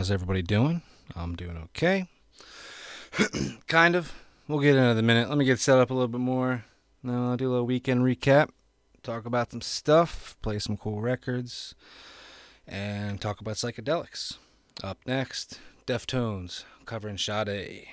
How's everybody doing? I'm doing okay. kind of. We'll get into the minute. Let me get set up a little bit more. Now I'll do a little weekend recap, talk about some stuff, play some cool records, and talk about psychedelics. Up next, Deftones covering Sade.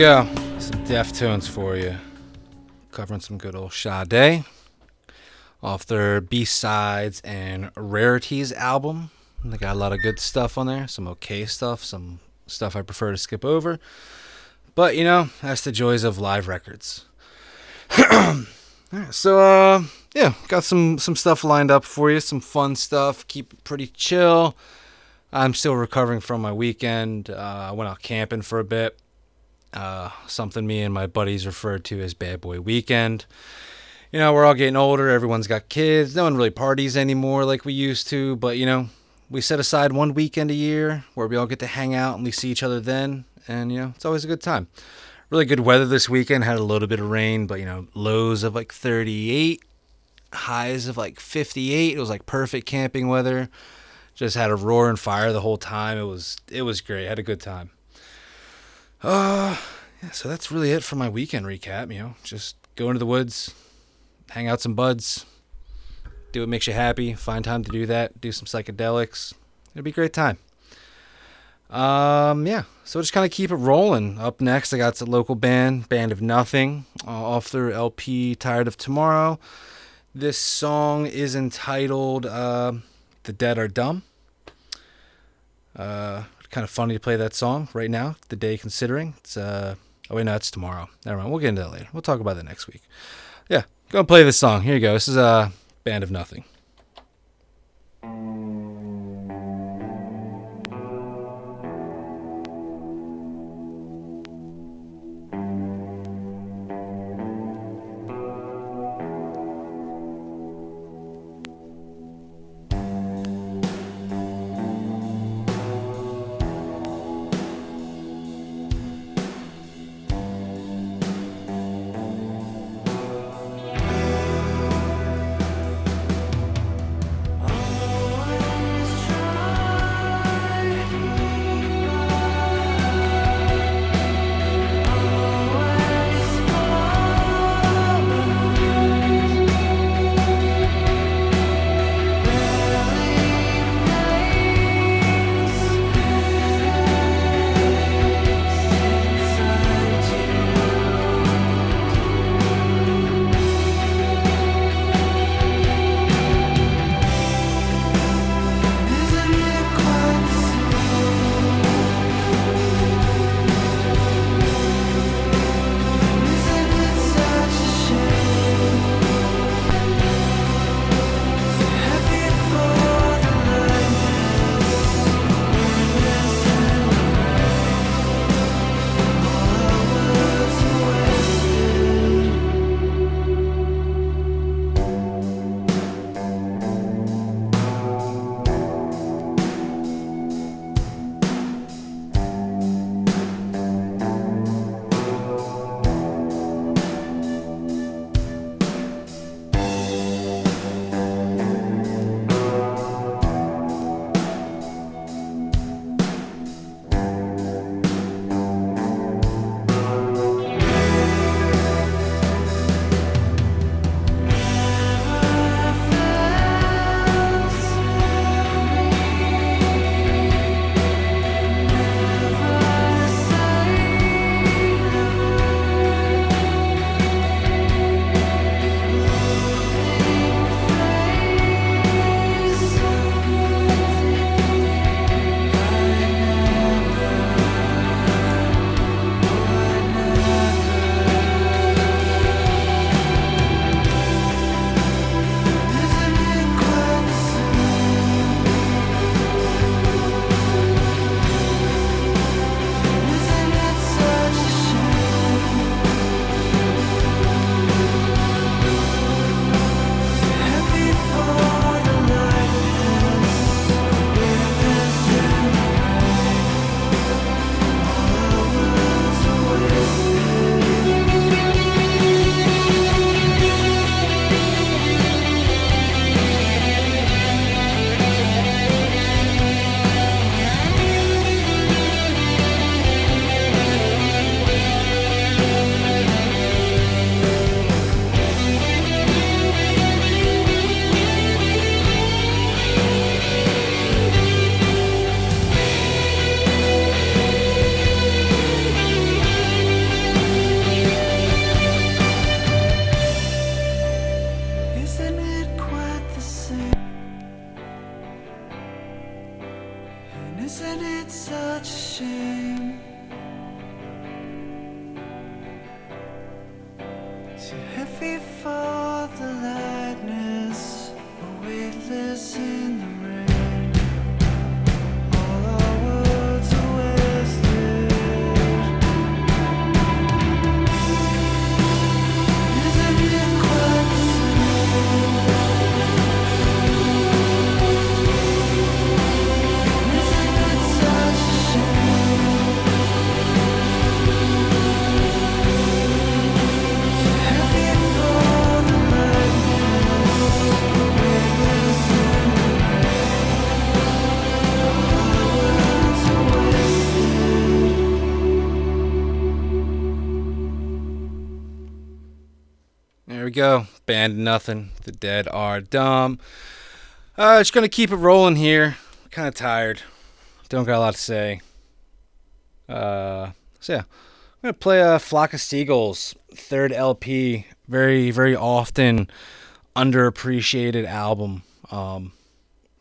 Go. Some Deftones for you. Covering some good old Sade off their B sides and rarities album. They got a lot of good stuff on there, some okay stuff, some stuff I prefer to skip over. But you know, that's the joys of live records. So uh yeah, got some some stuff lined up for you, some fun stuff. Keep it pretty chill. I'm still recovering from my weekend. Uh, I went out camping for a bit. Uh, something me and my buddies referred to as Bad Boy Weekend. You know, we're all getting older. Everyone's got kids. No one really parties anymore like we used to. But you know, we set aside one weekend a year where we all get to hang out and we see each other then. And you know, it's always a good time. Really good weather this weekend. Had a little bit of rain, but you know, lows of like 38, highs of like 58. It was like perfect camping weather just had a roar and fire the whole time. It was it was great. Had a good time. Uh yeah, so that's really it for my weekend recap, you know. Just go into the woods, hang out some buds, do what makes you happy, find time to do that, do some psychedelics. It'll be a great time. Um yeah, so just kind of keep it rolling. Up next, I got the local band, Band of Nothing, uh, off their LP Tired of Tomorrow. This song is entitled uh, The Dead Are Dumb. Uh, kind of funny to play that song right now, the day considering. It's uh oh wait no, it's tomorrow. Never mind. We'll get into that later. We'll talk about that next week. Yeah, go and play this song. Here you go. This is a uh, band of nothing. Band Nothing. The Dead Are Dumb. Uh, just gonna keep it rolling here. Kind of tired. Don't got a lot to say. Uh, so yeah, I'm gonna play a Flock of Seagulls third LP. Very very often underappreciated album. Um,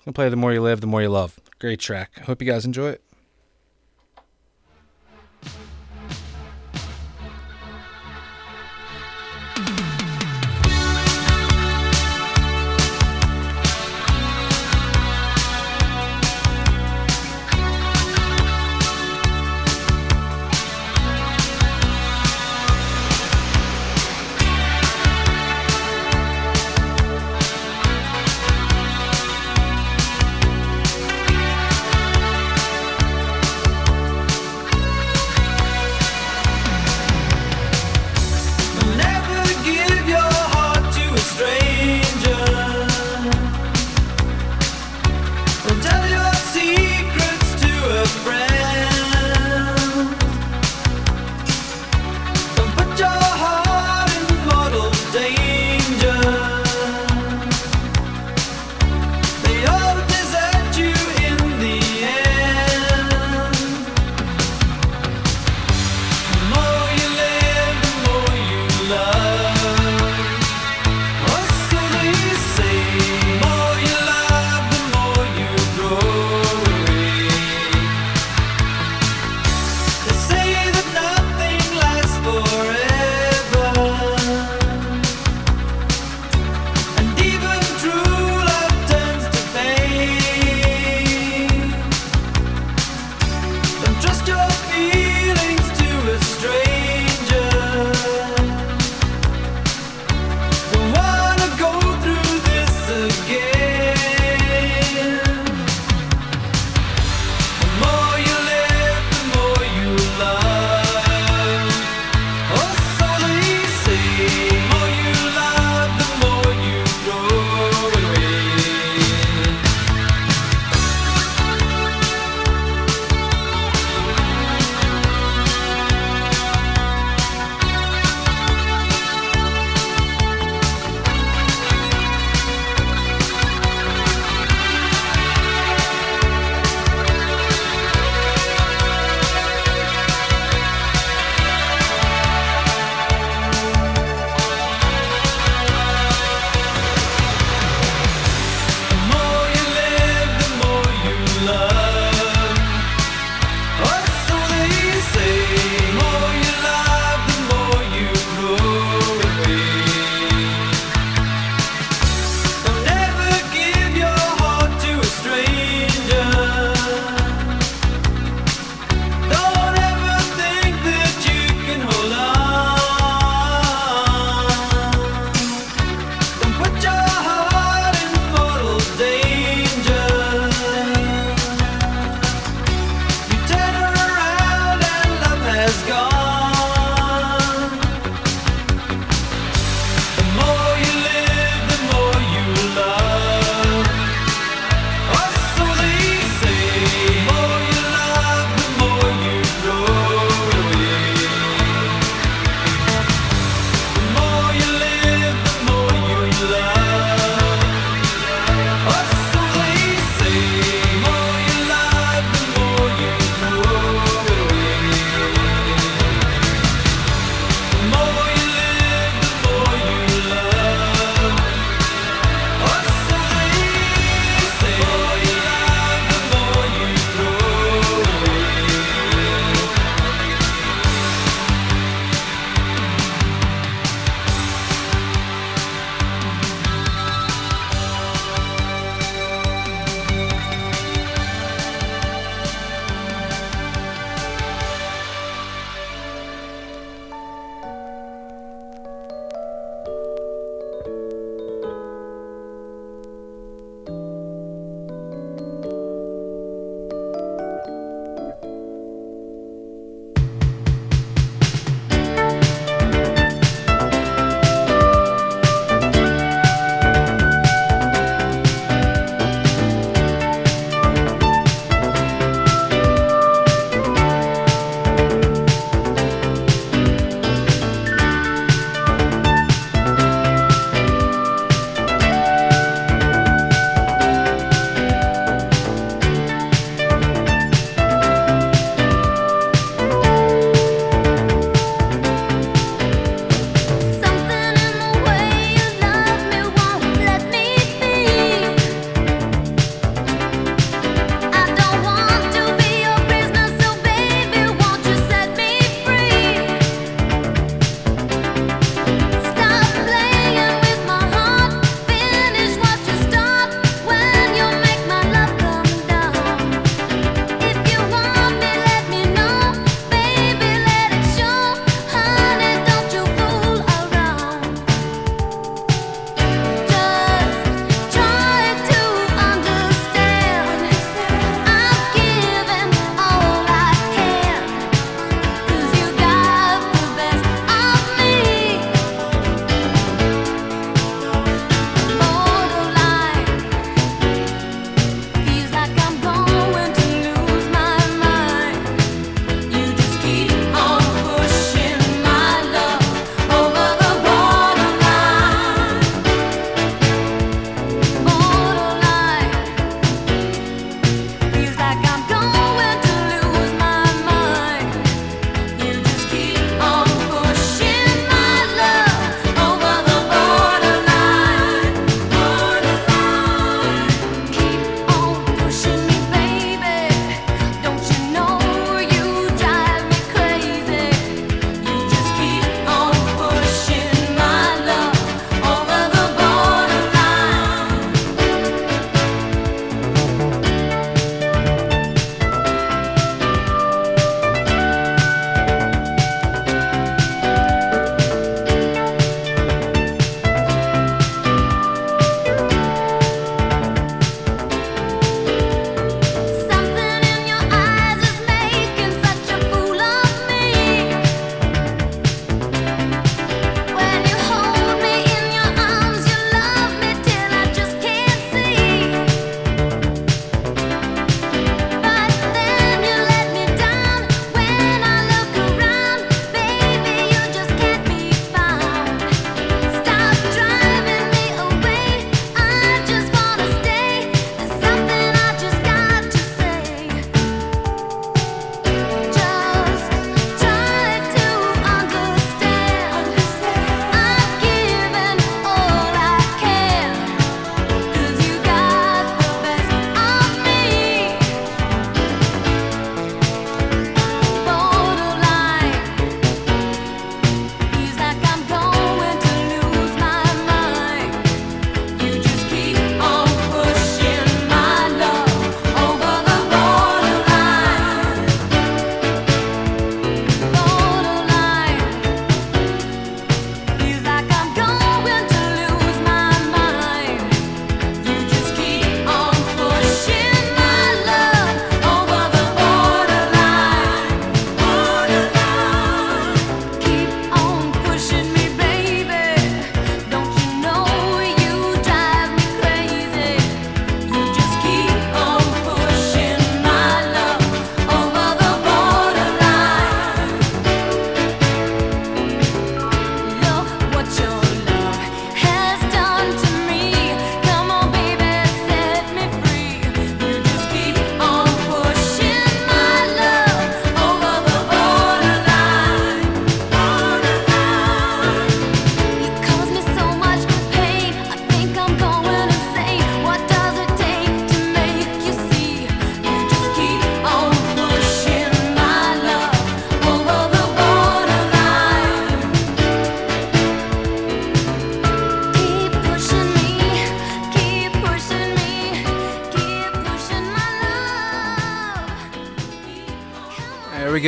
I'm gonna play The More You Live, The More You Love. Great track. Hope you guys enjoy it.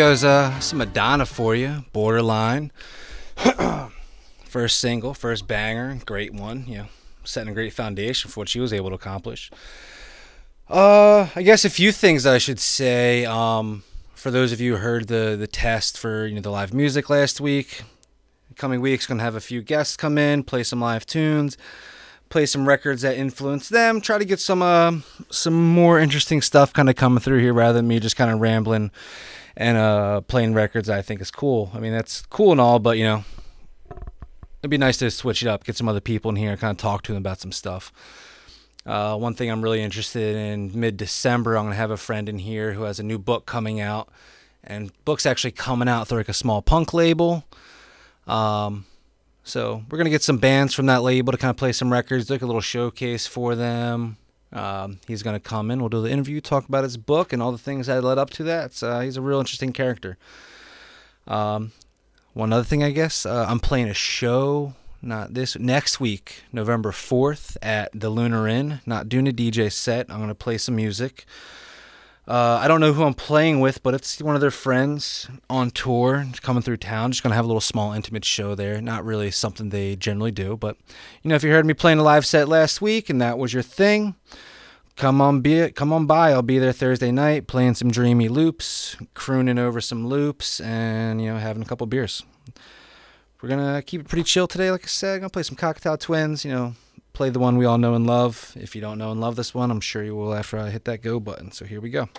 We go. Is, uh, some Madonna for you. Borderline. first single, first banger, great one. You know, setting a great foundation for what she was able to accomplish. Uh, I guess a few things I should say. Um, for those of you who heard the the test for you know the live music last week, coming weeks gonna have a few guests come in, play some live tunes, play some records that influence them, try to get some uh some more interesting stuff kind of coming through here rather than me just kind of rambling and uh playing records I think is cool. I mean that's cool and all, but you know it'd be nice to switch it up, get some other people in here, kind of talk to them about some stuff. Uh, one thing I'm really interested in mid December, I'm gonna have a friend in here who has a new book coming out, and book's actually coming out through like a small punk label. Um, so we're gonna get some bands from that label to kind of play some records, like a little showcase for them. Um, he's gonna come in, we'll do the interview, talk about his book and all the things that led up to that. Uh, he's a real interesting character. Um, one other thing, I guess, uh, I'm playing a show not this next week, November 4th at the Lunar Inn. Not doing a DJ set. I'm gonna play some music. Uh, I don't know who I'm playing with, but it's one of their friends on tour coming through town. Just gonna have a little small intimate show there. Not really something they generally do, but you know, if you heard me playing a live set last week and that was your thing, come on be it, come on by. I'll be there Thursday night playing some dreamy loops, crooning over some loops, and you know, having a couple beers. We're gonna keep it pretty chill today, like I said. I'm gonna play some Cocteau Twins, you know, play the one we all know and love. If you don't know and love this one, I'm sure you will after I hit that go button. So here we go.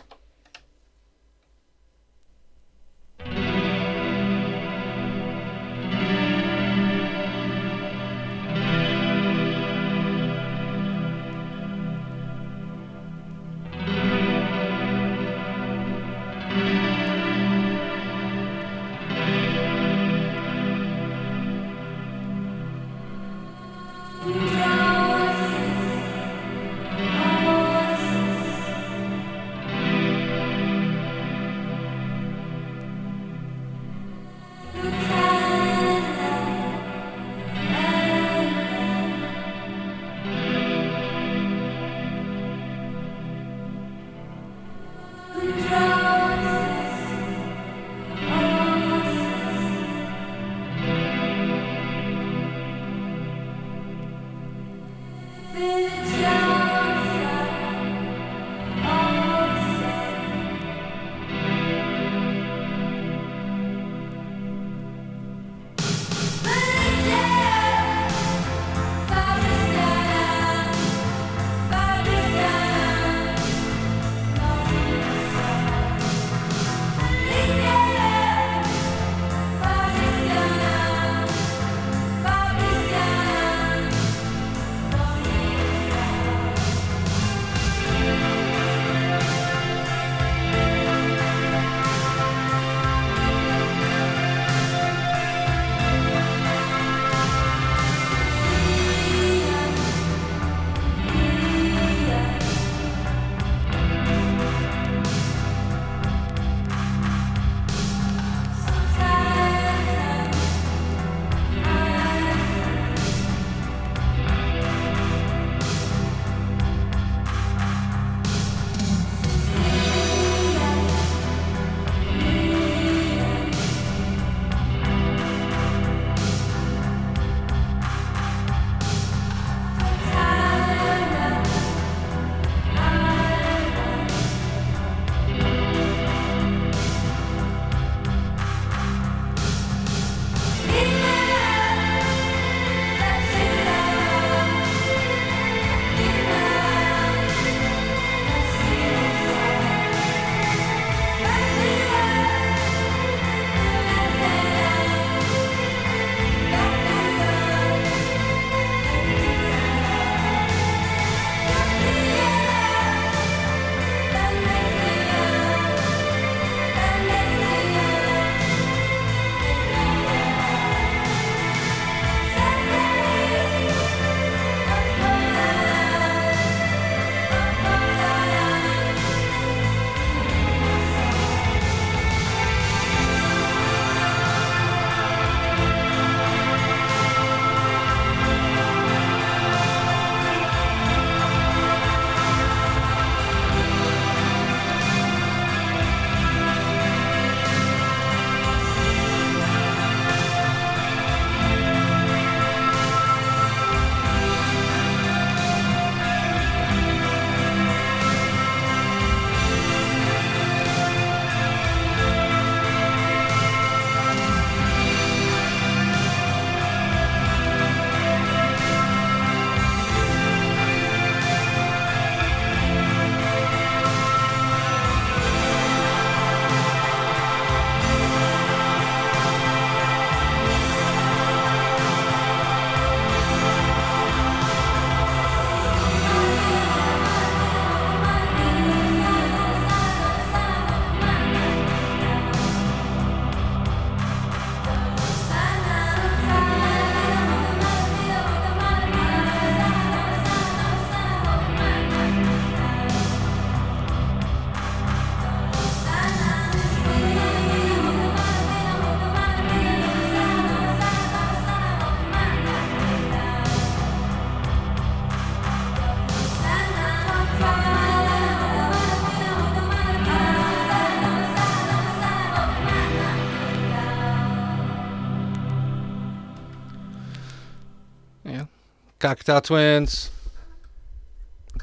Cocteau Twins.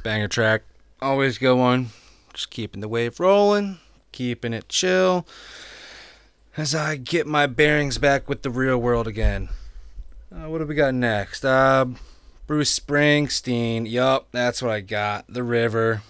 Banger track. Always good one. Just keeping the wave rolling, keeping it chill. As I get my bearings back with the real world again. Uh, what do we got next? Uh, Bruce Springsteen. Yup, that's what I got. The River.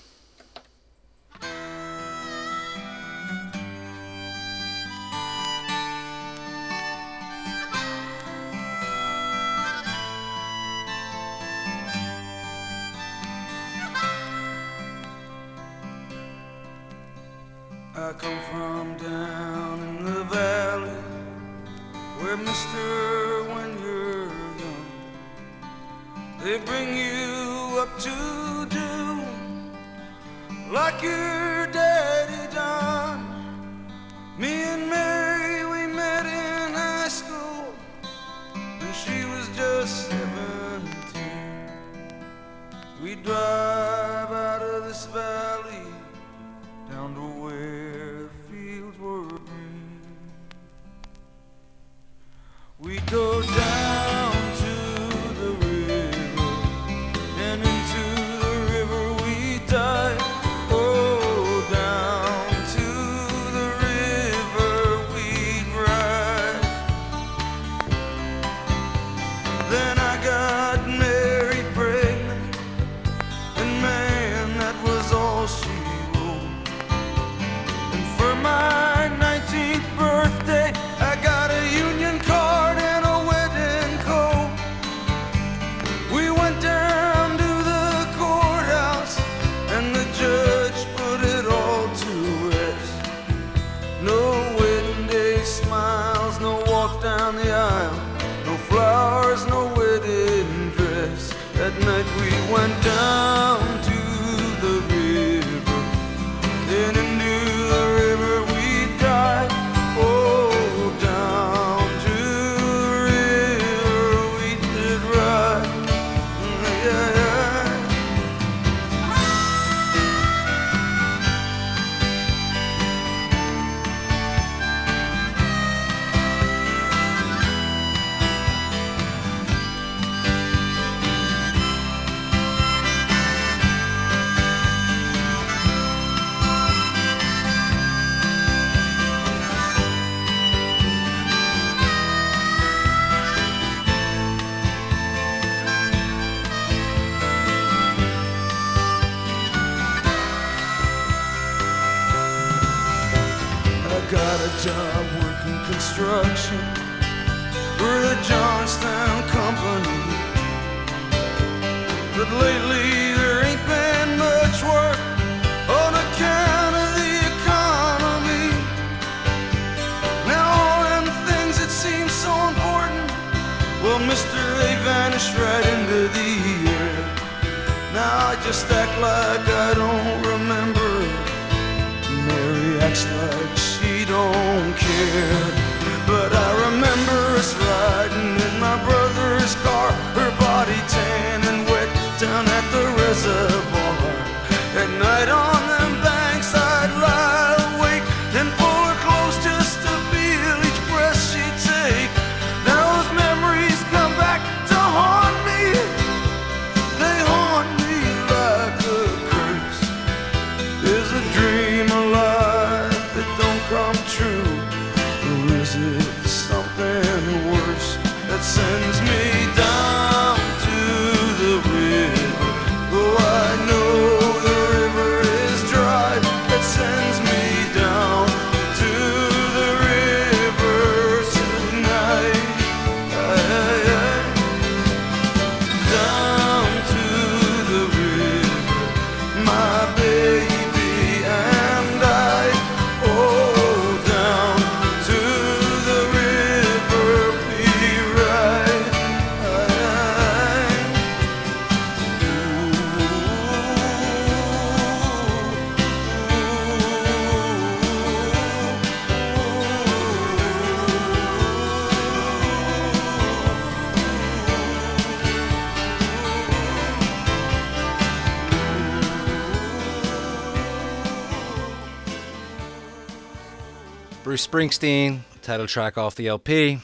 Springsteen, title track off the LP.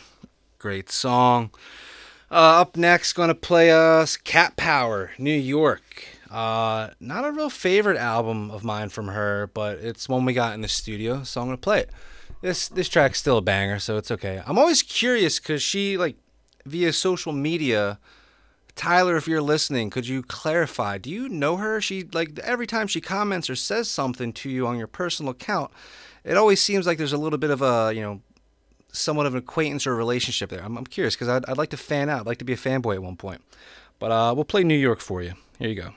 Great song. Uh, up next, going to play us Cat Power, New York. Uh, not a real favorite album of mine from her, but it's one we got in the studio, so I'm going to play it. This this track's still a banger, so it's okay. I'm always curious because she, like, via social media, Tyler, if you're listening, could you clarify? Do you know her? She like every time she comments or says something to you on your personal account, it always seems like there's a little bit of a you know somewhat of an acquaintance or a relationship there. I'm, I'm curious because I'd, I'd like to fan out. I'd like to be a fanboy at one point. But uh, we'll play New York for you. Here you go.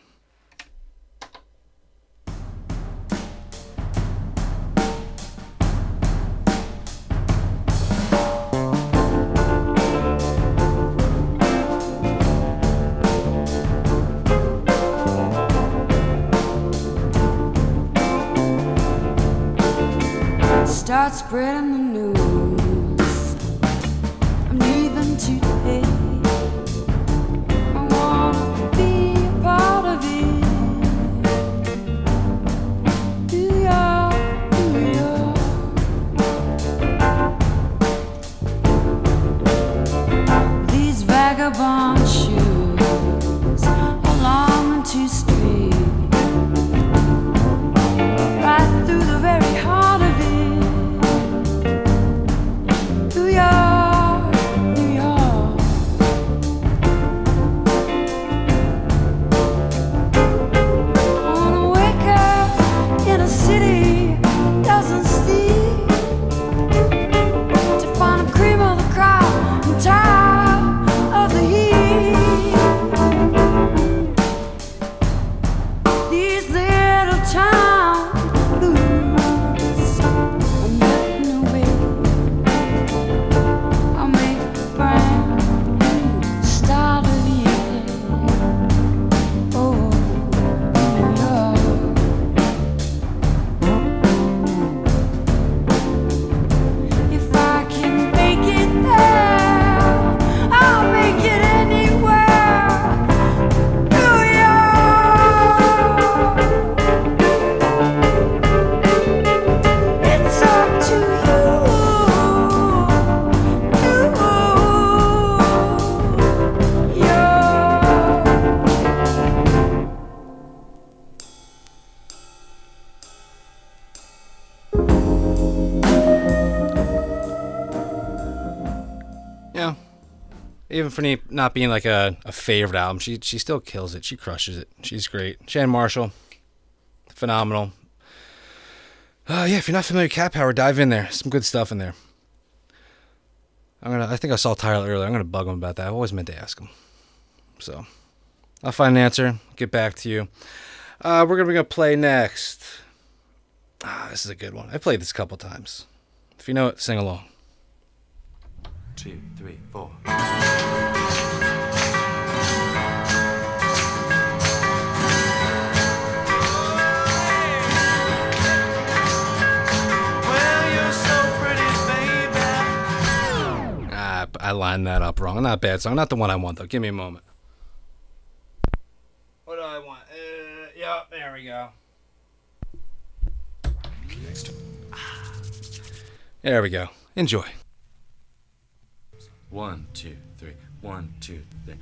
Start spreading the Even for me not being like a, a favorite album, she she still kills it. She crushes it. She's great. Chan Marshall, phenomenal. Uh, yeah, if you're not familiar with Cat Power, dive in there. Some good stuff in there. I'm gonna. I think I saw Tyler earlier. I'm gonna bug him about that. I've always meant to ask him. So, I'll find an answer. Get back to you. Uh, we're gonna gonna play next. Ah, this is a good one. I've played this a couple times. If you know it, sing along. Two, three, four. Well, you're so pretty, baby. Ah, I lined that up wrong. Not a bad song. Not the one I want though. Give me a moment. What do I want? Uh, yeah, there we go. There we go. Enjoy. One, two, three. One, two, three.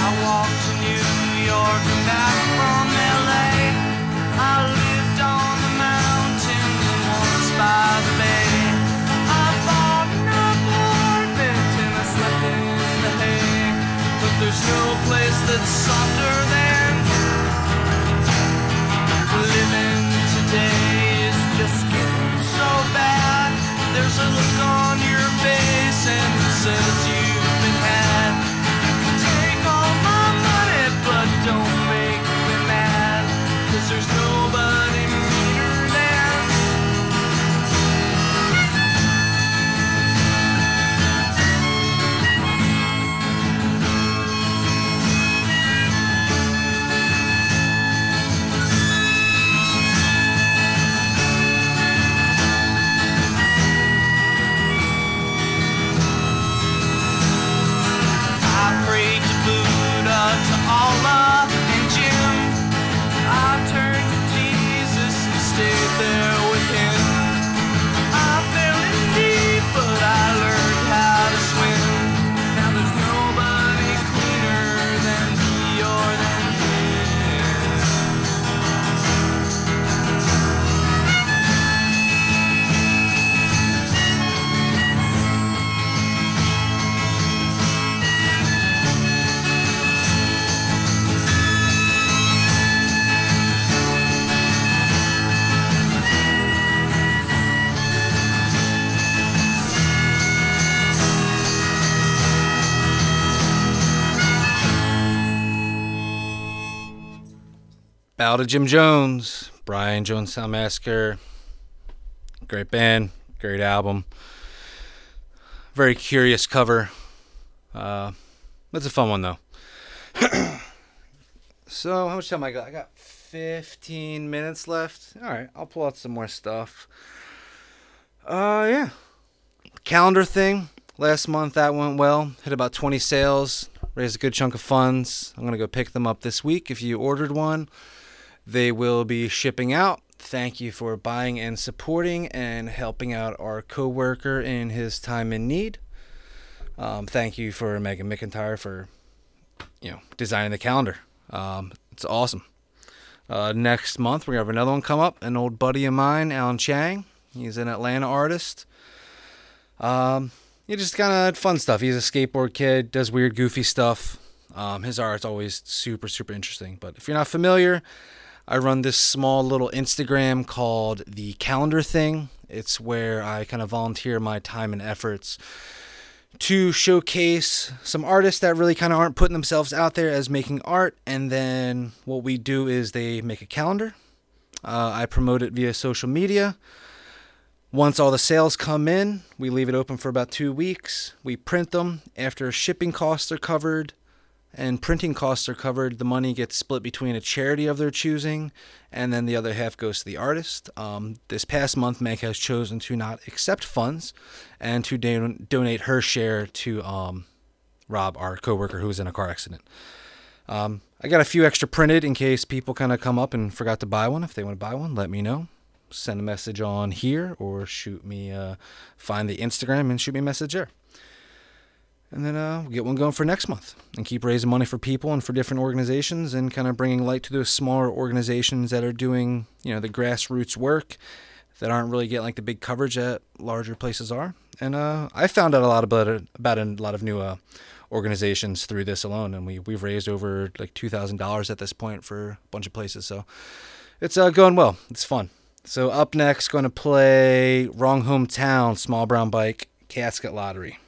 I walked to New York and back softer than Bow to Jim Jones, Brian Jonestown. Great band, great album. Very curious cover. Uh, it's a fun one though. so how much time I got? I got 15 minutes left. All right, I'll pull out some more stuff. Uh, yeah. Calendar thing. Last month that went well. Hit about 20 sales. Raised a good chunk of funds. I'm gonna go pick them up this week. If you ordered one, they will be shipping out. Thank you for buying and supporting and helping out our coworker in his time in need. Um, thank you for Megan McIntyre for, you know, designing the calendar. Um, it's awesome. Uh, next month we're gonna have another one come up. An old buddy of mine, Alan Chang. He's an Atlanta artist. Um, he just kind of fun stuff. He's a skateboard kid, does weird, goofy stuff. Um, his art's always super, super interesting. But if you're not familiar, I run this small little Instagram called the Calendar Thing. It's where I kind of volunteer my time and efforts to showcase some artists that really kind of aren't putting themselves out there as making art. And then what we do is they make a calendar. Uh, I promote it via social media. Once all the sales come in, we leave it open for about two weeks. We print them. After shipping costs are covered and printing costs are covered, the money gets split between a charity of their choosing, and then the other half goes to the artist. Um, this past month, Meg has chosen to not accept funds and to don- donate her share to um, Rob, our coworker who was in a car accident. Um, I got a few extra printed in case people kind of come up and forgot to buy one. If they want to buy one, let me know. Send a message on here or shoot me, uh, find the Instagram and shoot me a message there. And then uh, we'll get one going for next month and keep raising money for people and for different organizations and kind of bringing light to those smaller organizations that are doing, you know, the grassroots work that aren't really getting like the big coverage that larger places are. And uh, I found out a lot about about a lot of new uh, organizations through this alone, and we we've raised over like two thousand dollars at this point for a bunch of places. So it's uh, going well. It's fun. So up next, going to play Wrong Hometown, Small Brown Bike, Casket Lottery.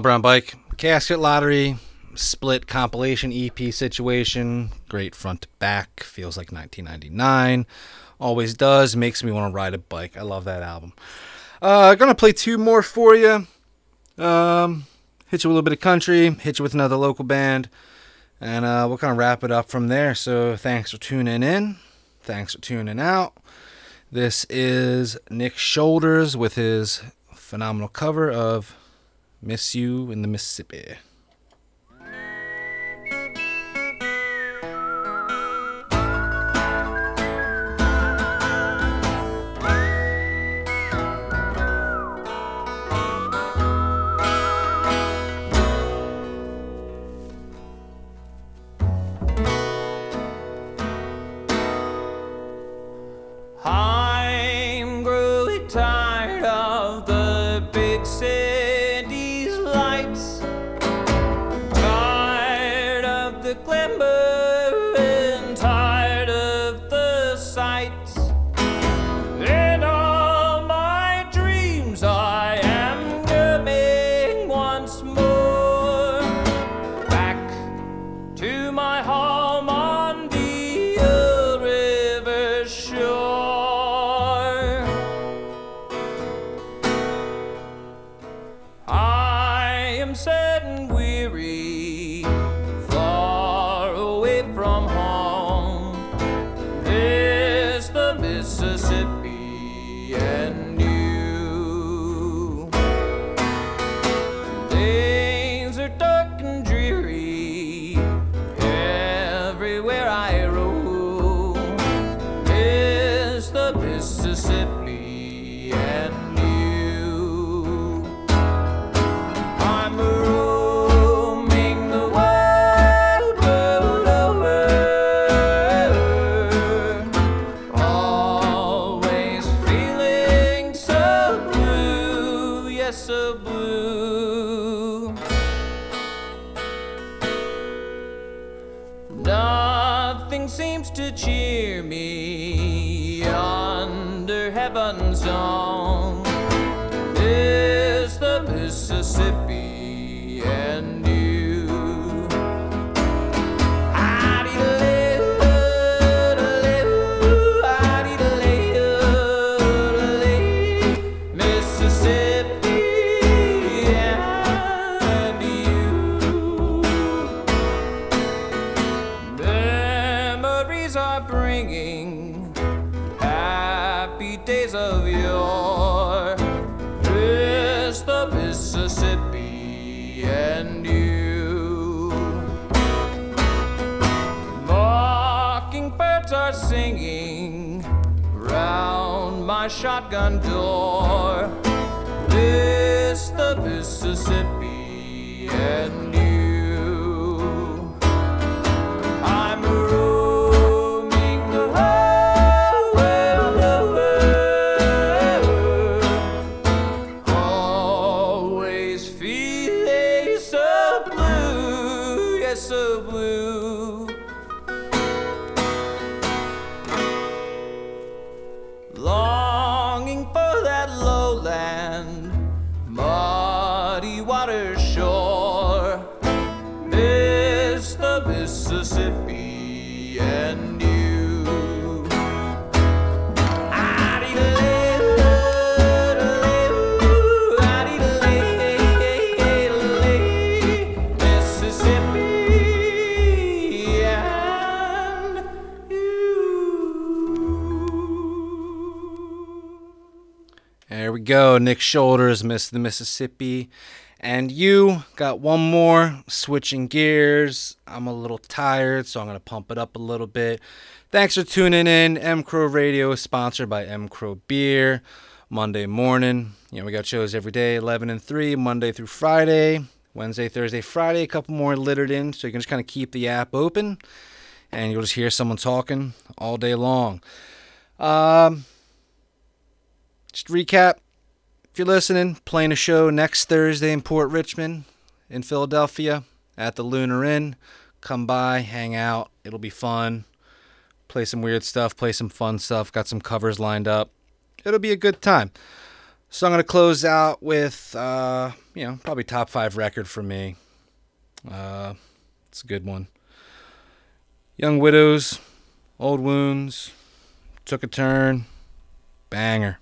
Brown Bike Casket Lottery split compilation EP situation. Great front to back. Feels like 1999. Always does. Makes me want to ride a bike. I love that album. Uh, gonna play two more for you. Um, hit you a little bit of country. Hit you with another local band. And uh, we'll kind of wrap it up from there. So thanks for tuning in. Thanks for tuning out. This is Nick Shoulders with his phenomenal cover of Miss You in the Mississippi. Shotgun door. It's the Mississippi and Nick Shoulders, Miss the Mississippi. And you got one more. Switching gears. I'm a little tired, so I'm going to pump it up a little bit. Thanks for tuning in. M Crow Radio is sponsored by M Crow Beer. Monday morning. You know, we got shows every day, 11 and 3, Monday through Friday. Wednesday, Thursday, Friday, a couple more littered in, so you can just kind of keep the app open. And you'll just hear someone talking all day long. Um, just recap if you're listening, playing a show next Thursday in Port Richmond in Philadelphia at the Lunar Inn. Come by, hang out. It'll be fun. Play some weird stuff, play some fun stuff. Got some covers lined up. It'll be a good time. So I'm gonna close out with, uh, you know, probably top five record for me. Uh, it's a good one. Young Widows, Old Wounds, Took a Turn, banger.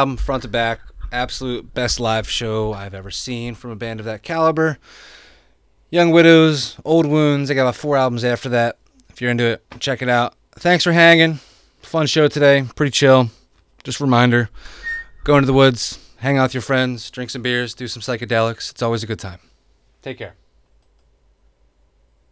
Album, front to back. Absolute best live show I've ever seen from a band of that caliber. Young Widows, Old Wounds. They got about four albums after that. If you're into it, check it out. Thanks for hanging. Fun show today. Pretty chill. Just reminder go into the woods, hang out with your friends, drink some beers, do some psychedelics. It's always a good time. Take care.